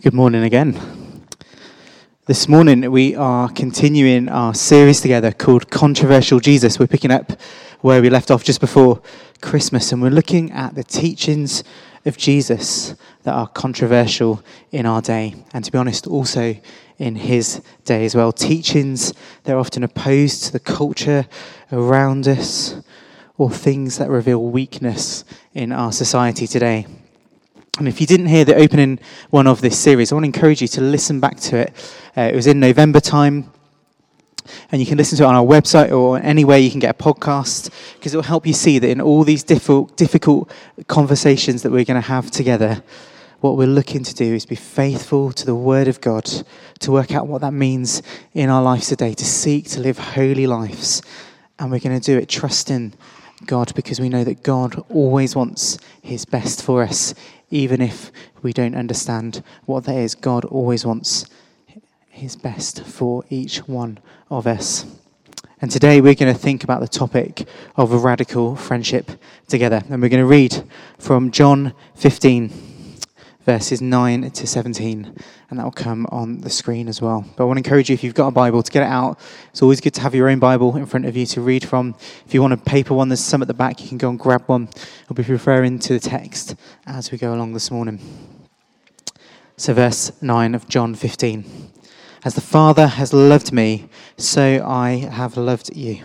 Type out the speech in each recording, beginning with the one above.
Good morning again. This morning we are continuing our series together called Controversial Jesus. We're picking up where we left off just before Christmas and we're looking at the teachings of Jesus that are controversial in our day and to be honest also in his day as well. Teachings that are often opposed to the culture around us or things that reveal weakness in our society today. And if you didn't hear the opening one of this series, I want to encourage you to listen back to it. Uh, it was in November time. And you can listen to it on our website or anywhere you can get a podcast because it will help you see that in all these difficult, difficult conversations that we're going to have together, what we're looking to do is be faithful to the Word of God, to work out what that means in our lives today, to seek to live holy lives. And we're going to do it trusting God because we know that God always wants His best for us even if we don't understand what that is, God always wants His best for each one of us. And today we're going to think about the topic of a radical friendship together. And we're going to read from John 15 verses 9 to 17, and that will come on the screen as well. But I want to encourage you, if you've got a Bible, to get it out. It's always good to have your own Bible in front of you to read from. If you want a paper one, there's some at the back, you can go and grab one. I'll be referring to the text as we go along this morning. So, verse 9 of John 15. As the Father has loved me, so I have loved you.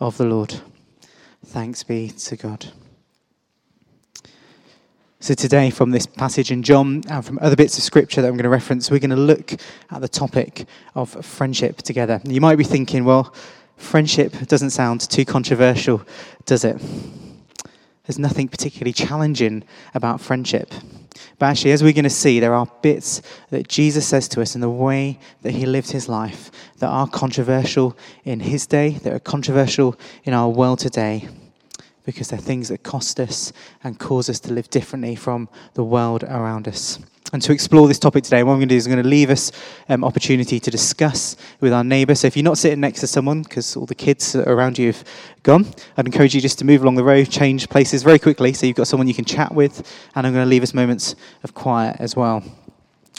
of the Lord. Thanks be to God. So, today, from this passage in John and from other bits of scripture that I'm going to reference, we're going to look at the topic of friendship together. You might be thinking, well, friendship doesn't sound too controversial, does it? There's nothing particularly challenging about friendship. But actually, as we're going to see, there are bits that Jesus says to us in the way that he lived his life that are controversial in his day, that are controversial in our world today, because they're things that cost us and cause us to live differently from the world around us. And to explore this topic today, what I'm going to do is I'm going to leave us um, opportunity to discuss with our neighbour. So if you're not sitting next to someone, because all the kids around you have gone, I'd encourage you just to move along the road, change places very quickly, so you've got someone you can chat with. And I'm going to leave us moments of quiet as well.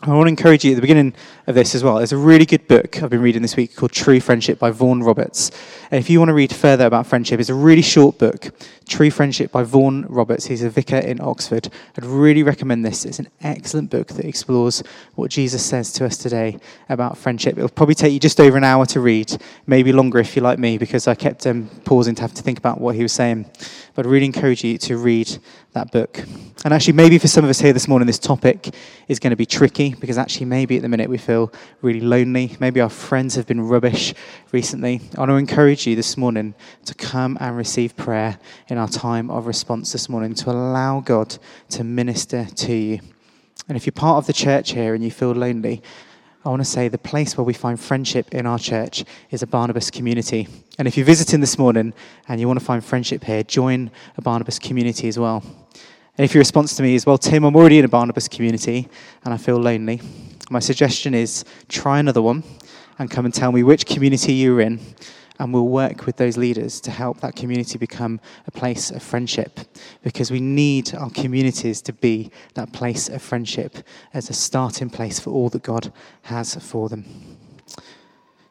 I want to encourage you at the beginning of this as well. There's a really good book I've been reading this week called True Friendship by Vaughan Roberts. And if you want to read further about friendship, it's a really short book, True Friendship by Vaughan Roberts. He's a vicar in Oxford. I'd really recommend this. It's an excellent book that explores what Jesus says to us today about friendship. It'll probably take you just over an hour to read, maybe longer if you like me, because I kept um, pausing to have to think about what he was saying. But I'd really encourage you to read that book. And actually, maybe for some of us here this morning, this topic is going to be tricky because actually, maybe at the minute we feel really lonely. Maybe our friends have been rubbish recently. I want to encourage you this morning to come and receive prayer in our time of response this morning, to allow God to minister to you. And if you're part of the church here and you feel lonely, I want to say the place where we find friendship in our church is a Barnabas community. And if you're visiting this morning and you want to find friendship here, join a Barnabas community as well. And if your response to me is, well, Tim, I'm already in a Barnabas community and I feel lonely, my suggestion is try another one and come and tell me which community you're in and we'll work with those leaders to help that community become a place of friendship because we need our communities to be that place of friendship as a starting place for all that God has for them.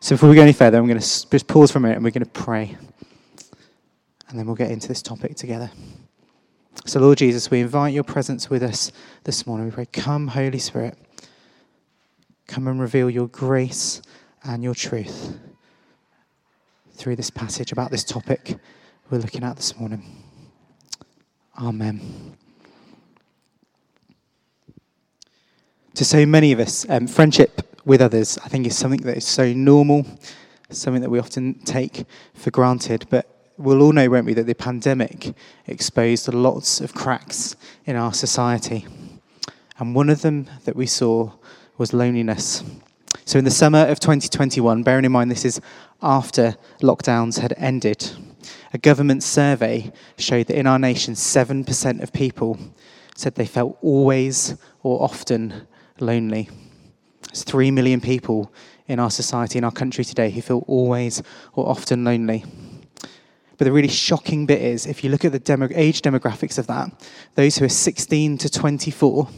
So before we go any further, I'm going to just pause for a minute and we're going to pray. And then we'll get into this topic together. So, Lord Jesus, we invite your presence with us this morning. We pray, Come, Holy Spirit. Come and reveal your grace and your truth through this passage about this topic we're looking at this morning. Amen. To so many of us, um, friendship with others, I think, is something that is so normal, something that we often take for granted. But we'll all know, won't we, that the pandemic exposed lots of cracks in our society. And one of them that we saw was loneliness. So, in the summer of 2021, bearing in mind this is after lockdowns had ended, a government survey showed that in our nation, 7% of people said they felt always or often lonely. There's 3 million people in our society, in our country today, who feel always or often lonely. But the really shocking bit is if you look at the demo- age demographics of that, those who are 16 to 24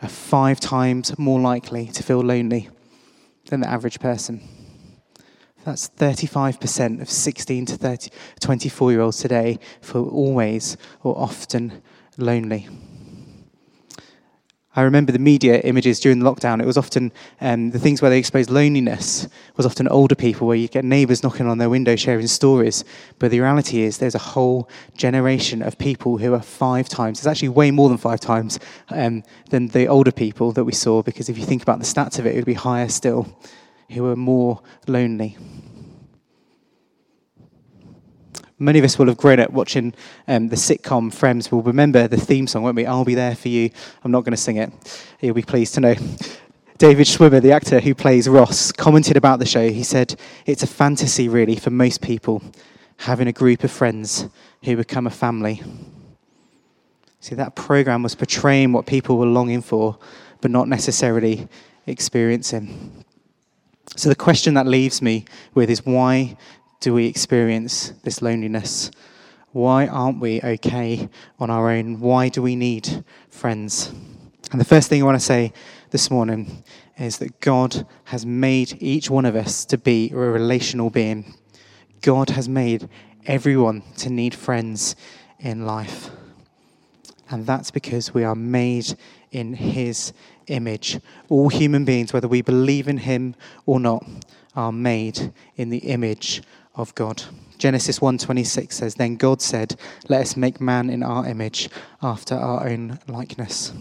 are five times more likely to feel lonely than the average person. That's 35% of 16 to 30, 24 year olds today feel always or often lonely. I remember the media images during the lockdown. It was often um, the things where they exposed loneliness was often older people, where you get neighbours knocking on their window sharing stories. But the reality is, there's a whole generation of people who are five times. It's actually way more than five times um, than the older people that we saw. Because if you think about the stats of it, it would be higher still, who are more lonely. Many of us will have grown up watching um, the sitcom Friends. We'll remember the theme song, won't we? I'll be there for you. I'm not going to sing it. You'll be pleased to know. David Schwimmer, the actor who plays Ross, commented about the show. He said, It's a fantasy, really, for most people, having a group of friends who become a family. See, that program was portraying what people were longing for, but not necessarily experiencing. So the question that leaves me with is why do we experience this loneliness? Why aren't we okay on our own? Why do we need friends? And the first thing I want to say this morning is that God has made each one of us to be a relational being. God has made everyone to need friends in life. And that's because we are made in His image. All human beings, whether we believe in Him or not, are made in the image of God. Genesis 1:26 says then God said, "Let us make man in our image, after our own likeness."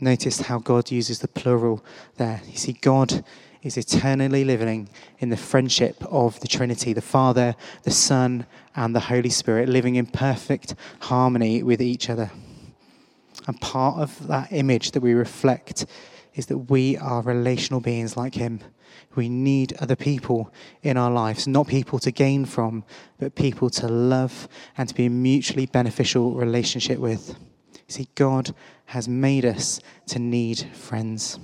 Notice how God uses the plural there. You see God is eternally living in the friendship of the Trinity, the Father, the Son, and the Holy Spirit, living in perfect harmony with each other. And part of that image that we reflect is that we are relational beings like Him. We need other people in our lives, not people to gain from, but people to love and to be a mutually beneficial relationship with. See, God has made us to need friends.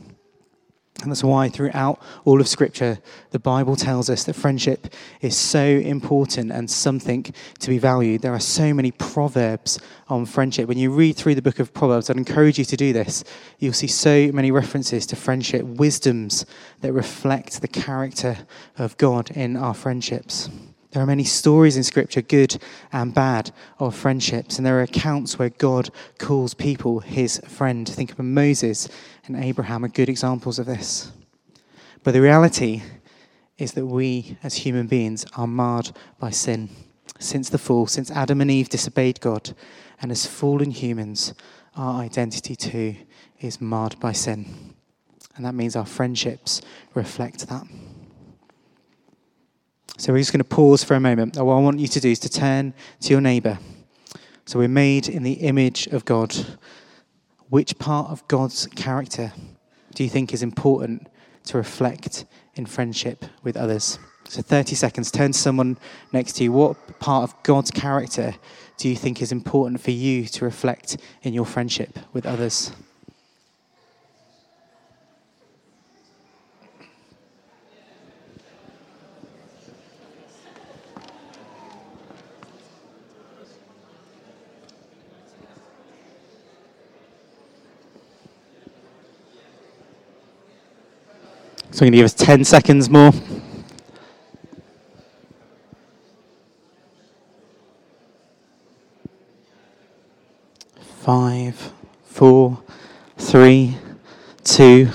And that's why throughout all of Scripture, the Bible tells us that friendship is so important and something to be valued. There are so many proverbs on friendship. When you read through the book of Proverbs, I'd encourage you to do this. You'll see so many references to friendship, wisdoms that reflect the character of God in our friendships. There are many stories in Scripture, good and bad, of friendships, and there are accounts where God calls people his friend. Think of Moses and Abraham are good examples of this. But the reality is that we, as human beings, are marred by sin. Since the fall, since Adam and Eve disobeyed God, and as fallen humans, our identity too is marred by sin. And that means our friendships reflect that. So we're just going to pause for a moment. what I want you to do is to turn to your neighbour. So we're made in the image of God. Which part of God's character do you think is important to reflect in friendship with others? So 30 seconds. Turn to someone next to you. What part of God's character do you think is important for you to reflect in your friendship with others? So I'm going to give us 10 seconds more. Five, four, three, two,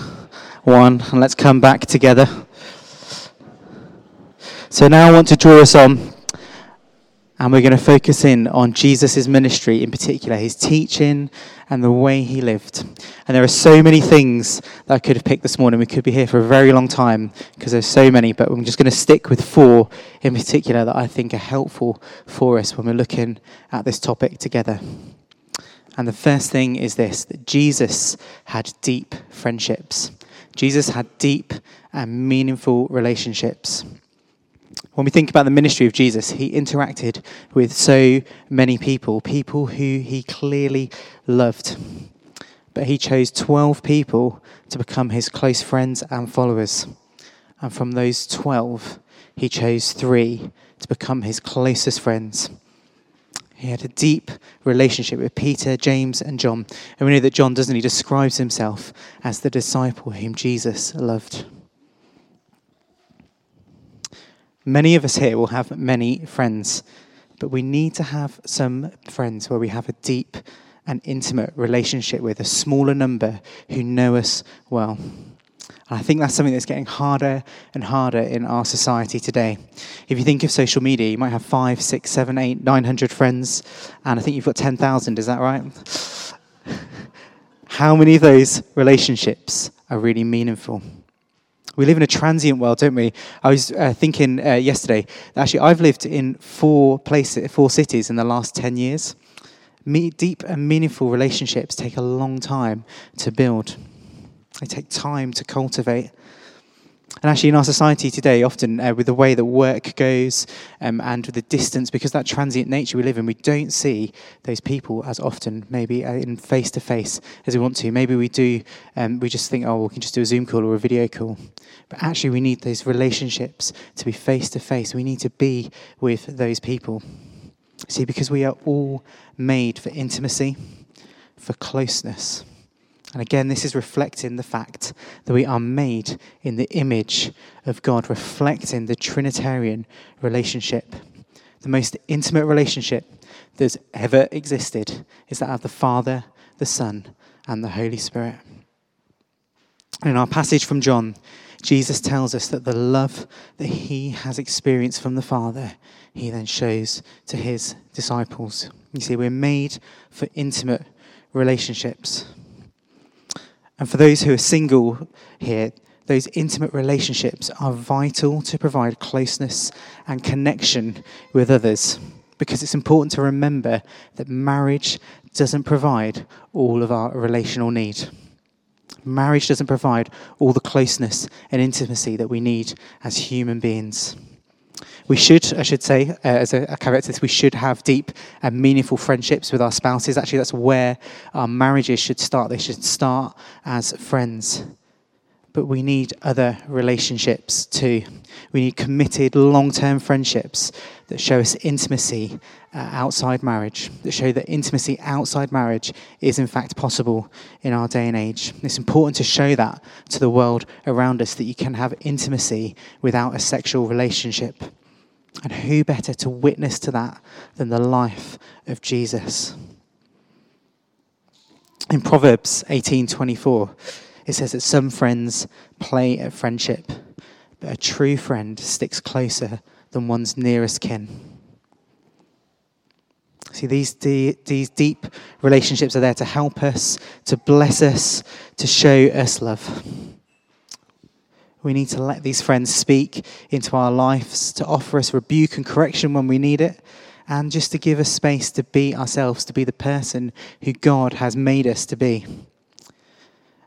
one, and let's come back together. So now I want to draw us on, and we're going to focus in on Jesus' ministry in particular, his teaching and the way he lived. And there are so many things that I could have picked this morning. We could be here for a very long time because there's so many, but I'm just going to stick with four in particular that I think are helpful for us when we're looking at this topic together. And the first thing is this that Jesus had deep friendships. Jesus had deep and meaningful relationships. When we think about the ministry of Jesus, he interacted with so many people, people who he clearly loved. But he chose 12 people to become his close friends and followers. And from those 12, he chose three to become his closest friends. He had a deep relationship with Peter, James, and John. And we know that John doesn't, he describes himself as the disciple whom Jesus loved. Many of us here will have many friends, but we need to have some friends where we have a deep and intimate relationship with, a smaller number who know us well. And I think that's something that's getting harder and harder in our society today. If you think of social media, you might have five, six, seven, eight, nine hundred friends, and I think you've got 10,000, is that right? How many of those relationships are really meaningful? We live in a transient world, don't we? I was uh, thinking uh, yesterday, actually, I've lived in four places, four cities in the last 10 years. Me- deep and meaningful relationships take a long time to build, they take time to cultivate. And actually, in our society today, often uh, with the way that work goes um, and with the distance, because that transient nature we live in, we don't see those people as often, maybe uh, in face to face as we want to. Maybe we do, um, we just think, oh, we can just do a Zoom call or a video call. But actually, we need those relationships to be face to face. We need to be with those people. See, because we are all made for intimacy, for closeness. And again, this is reflecting the fact that we are made in the image of God, reflecting the Trinitarian relationship. The most intimate relationship that's ever existed is that of the Father, the Son, and the Holy Spirit. In our passage from John, Jesus tells us that the love that he has experienced from the Father, he then shows to his disciples. You see, we're made for intimate relationships. And for those who are single here, those intimate relationships are vital to provide closeness and connection with others. Because it's important to remember that marriage doesn't provide all of our relational need. Marriage doesn't provide all the closeness and intimacy that we need as human beings. We should, I should say, uh, as a, a we should have deep and meaningful friendships with our spouses. Actually, that's where our marriages should start. They should start as friends. But we need other relationships too. We need committed, long term friendships that show us intimacy uh, outside marriage, that show that intimacy outside marriage is in fact possible in our day and age. It's important to show that to the world around us that you can have intimacy without a sexual relationship. And who better to witness to that than the life of Jesus? In Proverbs 18:24, it says that some friends play at friendship, but a true friend sticks closer than one's nearest kin. See, these, de- these deep relationships are there to help us, to bless us, to show us love. We need to let these friends speak into our lives, to offer us rebuke and correction when we need it, and just to give us space to be ourselves, to be the person who God has made us to be.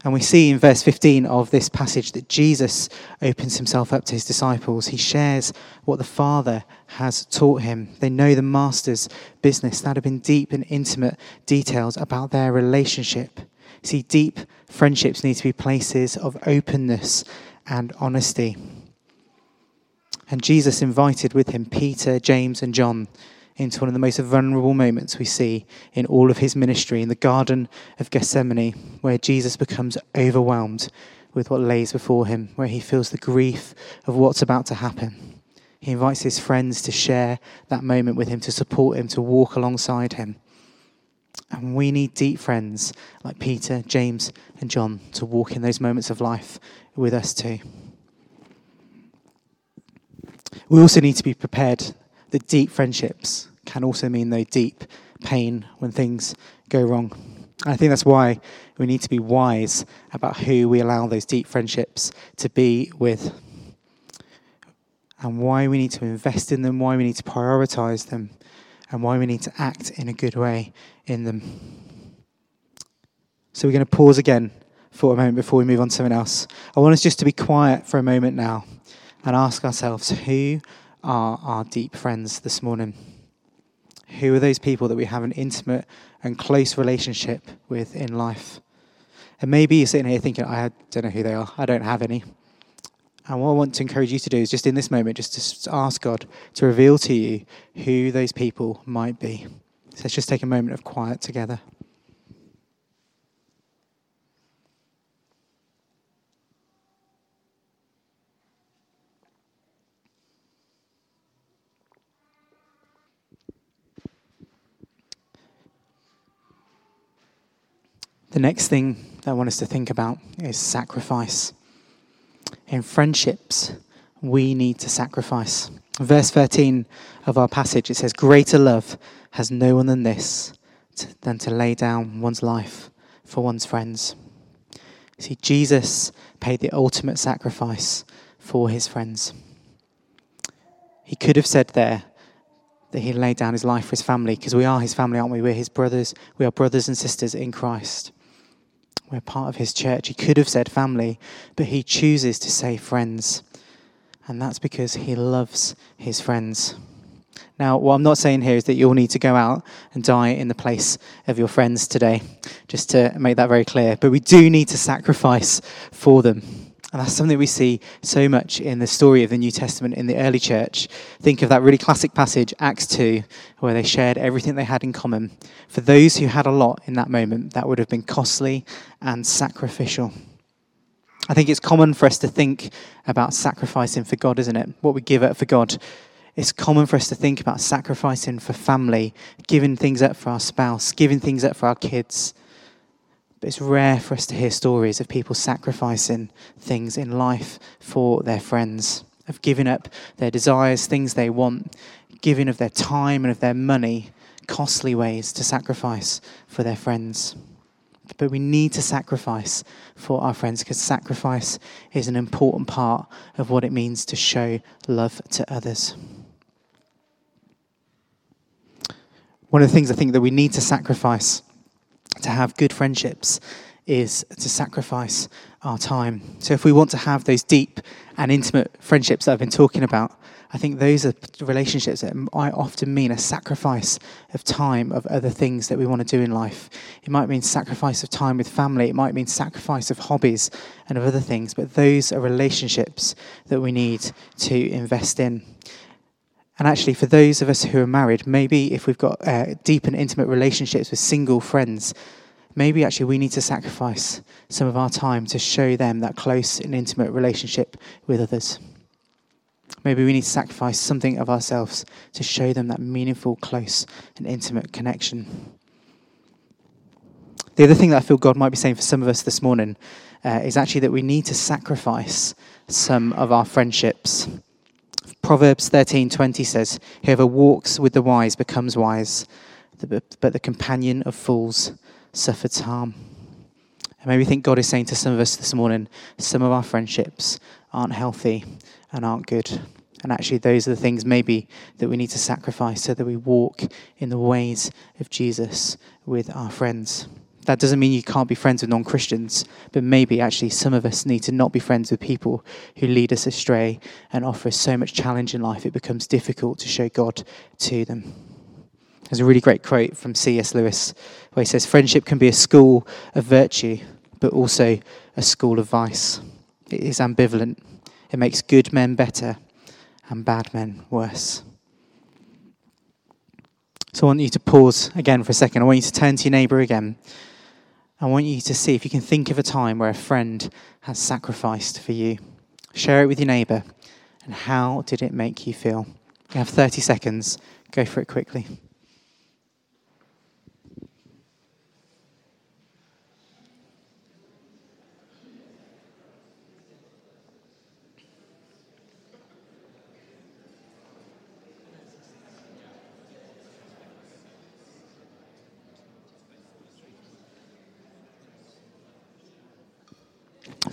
And we see in verse 15 of this passage that Jesus opens himself up to his disciples. He shares what the Father has taught him. They know the Master's business. That have been deep and intimate details about their relationship. See, deep friendships need to be places of openness and honesty. And Jesus invited with him Peter, James, and John into one of the most vulnerable moments we see in all of his ministry in the Garden of Gethsemane, where Jesus becomes overwhelmed with what lays before him, where he feels the grief of what's about to happen. He invites his friends to share that moment with him, to support him, to walk alongside him. And we need deep friends like Peter, James, and John to walk in those moments of life with us too. We also need to be prepared that deep friendships can also mean though deep pain when things go wrong. And I think that's why we need to be wise about who we allow those deep friendships to be with. And why we need to invest in them, why we need to prioritize them, and why we need to act in a good way in them. So we're going to pause again for a moment before we move on to something else. I want us just to be quiet for a moment now and ask ourselves who are our deep friends this morning? Who are those people that we have an intimate and close relationship with in life? And maybe you're sitting here thinking, I don't know who they are, I don't have any. And what I want to encourage you to do is just in this moment, just to ask God to reveal to you who those people might be. So let's just take a moment of quiet together. The next thing that I want us to think about is sacrifice. In friendships, we need to sacrifice. Verse 13 of our passage, it says, Greater love has no one than this, than to lay down one's life for one's friends. See, Jesus paid the ultimate sacrifice for his friends. He could have said there that he laid down his life for his family, because we are his family, aren't we? We're his brothers. We are brothers and sisters in Christ. We're part of his church. He could have said family, but he chooses to say friends. And that's because he loves his friends. Now, what I'm not saying here is that you all need to go out and die in the place of your friends today, just to make that very clear. But we do need to sacrifice for them. And that's something we see so much in the story of the New Testament in the early church. Think of that really classic passage, Acts 2, where they shared everything they had in common. For those who had a lot in that moment, that would have been costly and sacrificial. I think it's common for us to think about sacrificing for God, isn't it? What we give up for God. It's common for us to think about sacrificing for family, giving things up for our spouse, giving things up for our kids. But it's rare for us to hear stories of people sacrificing things in life for their friends, of giving up their desires, things they want, giving of their time and of their money, costly ways to sacrifice for their friends. But we need to sacrifice for our friends because sacrifice is an important part of what it means to show love to others. One of the things I think that we need to sacrifice to have good friendships is to sacrifice our time. So, if we want to have those deep and intimate friendships that I've been talking about, I think those are relationships that I often mean a sacrifice of time of other things that we want to do in life. It might mean sacrifice of time with family, it might mean sacrifice of hobbies and of other things, but those are relationships that we need to invest in. And actually, for those of us who are married, maybe if we've got uh, deep and intimate relationships with single friends, maybe actually we need to sacrifice some of our time to show them that close and intimate relationship with others. Maybe we need to sacrifice something of ourselves to show them that meaningful, close, and intimate connection. The other thing that I feel God might be saying for some of us this morning uh, is actually that we need to sacrifice some of our friendships. Proverbs 13:20 says, "Whoever walks with the wise becomes wise, but the companion of fools suffers harm." And maybe think God is saying to some of us this morning, some of our friendships aren't healthy and aren't good. And actually, those are the things maybe that we need to sacrifice so that we walk in the ways of Jesus with our friends. That doesn't mean you can't be friends with non Christians, but maybe actually some of us need to not be friends with people who lead us astray and offer us so much challenge in life it becomes difficult to show God to them. There's a really great quote from C.S. Lewis where he says, Friendship can be a school of virtue, but also a school of vice. It is ambivalent, it makes good men better and bad men worse. So I want you to pause again for a second. I want you to turn to your neighbour again I want you to see if you can think of a time where a friend has sacrificed for you. Share it with your neighbour. And how did it make you feel? You have 30 seconds. Go for it quickly.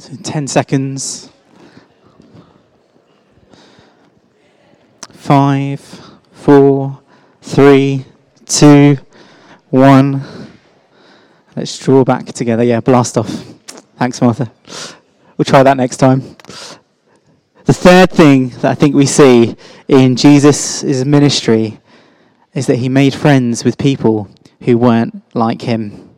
So 10 seconds. Five, four, three, two, one. Let's draw back together. Yeah, blast off. Thanks, Martha. We'll try that next time. The third thing that I think we see in Jesus' ministry is that he made friends with people who weren't like him.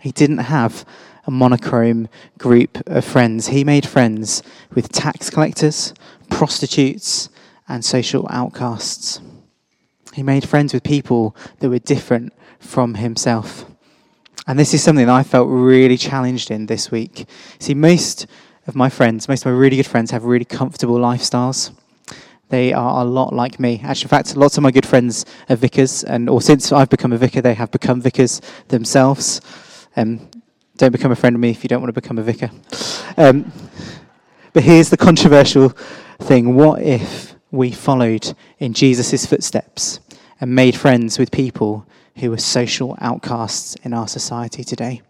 He didn't have a monochrome group of friends. He made friends with tax collectors, prostitutes, and social outcasts. He made friends with people that were different from himself. And this is something that I felt really challenged in this week. See, most of my friends, most of my really good friends, have really comfortable lifestyles. They are a lot like me. Actually, in fact, lots of my good friends are vicars, and or since I've become a vicar, they have become vicars themselves. Um, don't become a friend of me if you don't want to become a vicar. Um, but here's the controversial thing: What if we followed in Jesus' footsteps and made friends with people who are social outcasts in our society today?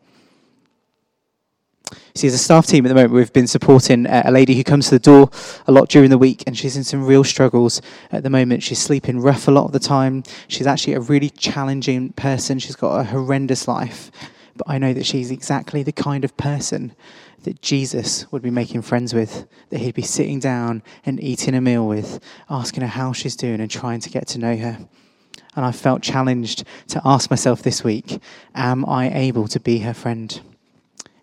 See, as a staff team at the moment, we've been supporting a lady who comes to the door a lot during the week, and she's in some real struggles at the moment. She's sleeping rough a lot of the time. She's actually a really challenging person. She's got a horrendous life. But I know that she's exactly the kind of person that Jesus would be making friends with, that he'd be sitting down and eating a meal with, asking her how she's doing and trying to get to know her. And I felt challenged to ask myself this week Am I able to be her friend?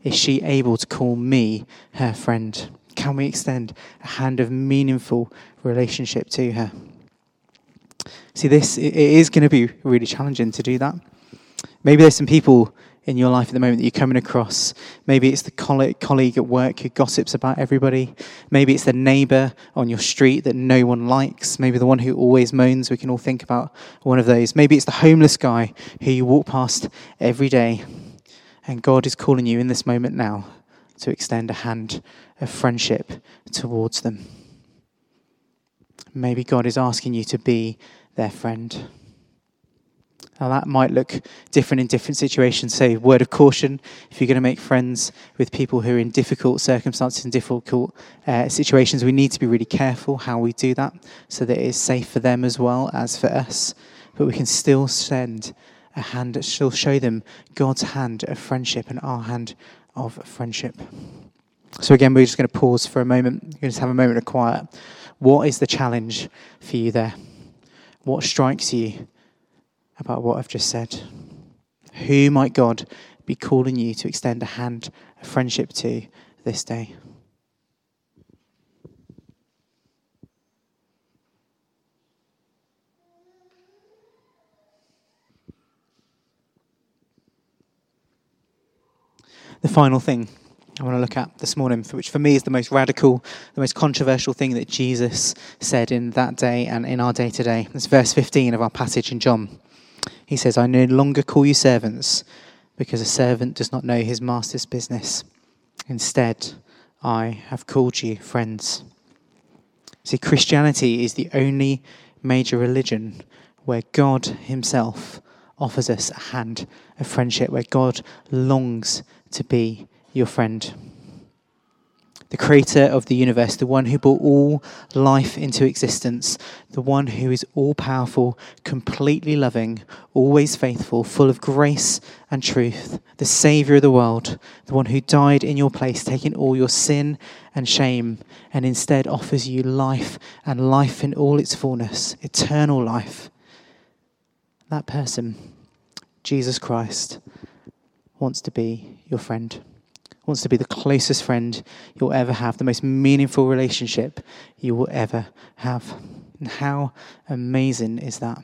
Is she able to call me her friend? Can we extend a hand of meaningful relationship to her? See, this it is going to be really challenging to do that. Maybe there's some people in your life at the moment that you're coming across. Maybe it's the colleague at work who gossips about everybody. Maybe it's the neighbor on your street that no one likes. Maybe the one who always moans. We can all think about one of those. Maybe it's the homeless guy who you walk past every day. And God is calling you in this moment now to extend a hand of friendship towards them. Maybe God is asking you to be their friend. Now, that might look different in different situations. So, word of caution if you're going to make friends with people who are in difficult circumstances and difficult uh, situations, we need to be really careful how we do that so that it is safe for them as well as for us. But we can still send a hand shall show them God's hand of friendship and our hand of friendship. So, again, we're just going to pause for a moment. We're going to have a moment of quiet. What is the challenge for you there? What strikes you about what I've just said? Who might God be calling you to extend a hand of friendship to this day? the final thing I want to look at this morning, which for me is the most radical, the most controversial thing that Jesus said in that day and in our day today. It's verse 15 of our passage in John. He says, I no longer call you servants because a servant does not know his master's business. Instead, I have called you friends. See, Christianity is the only major religion where God Himself offers us a hand of friendship, where God longs to be your friend. The creator of the universe, the one who brought all life into existence, the one who is all powerful, completely loving, always faithful, full of grace and truth, the savior of the world, the one who died in your place, taking all your sin and shame, and instead offers you life and life in all its fullness, eternal life. That person, Jesus Christ, wants to be your friend, wants to be the closest friend you'll ever have, the most meaningful relationship you will ever have. And how amazing is that?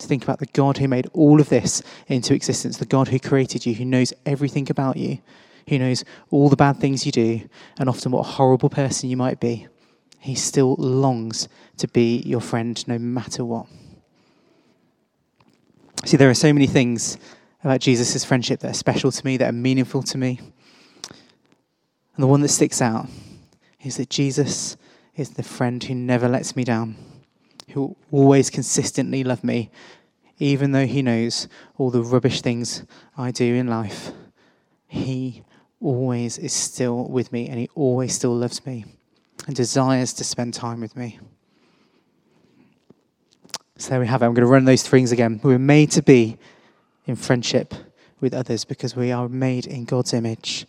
To think about the God who made all of this into existence, the God who created you, who knows everything about you, who knows all the bad things you do, and often what a horrible person you might be. He still longs to be your friend no matter what. See, there are so many things about Jesus' friendship that are special to me, that are meaningful to me. And the one that sticks out is that Jesus is the friend who never lets me down, who always consistently loves me, even though he knows all the rubbish things I do in life. He always is still with me and he always still loves me and desires to spend time with me. So there we have it. I'm going to run those things again. We were made to be in friendship with others because we are made in God's image.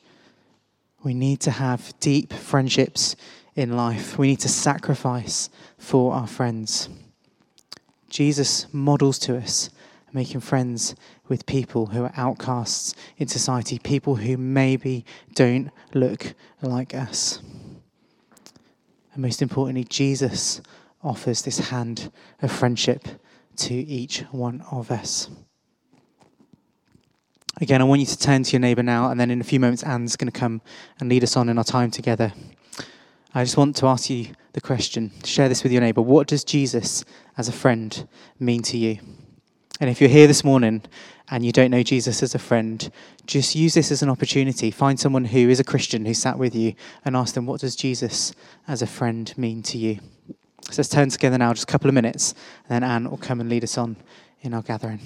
We need to have deep friendships in life. We need to sacrifice for our friends. Jesus models to us making friends with people who are outcasts in society, people who maybe don't look like us. And most importantly, Jesus offers this hand of friendship to each one of us. Again, I want you to turn to your neighbour now, and then in a few moments, Anne's going to come and lead us on in our time together. I just want to ask you the question share this with your neighbour. What does Jesus as a friend mean to you? And if you're here this morning and you don't know Jesus as a friend, just use this as an opportunity. Find someone who is a Christian who sat with you and ask them, What does Jesus as a friend mean to you? So let's turn together now, just a couple of minutes, and then Anne will come and lead us on in our gathering.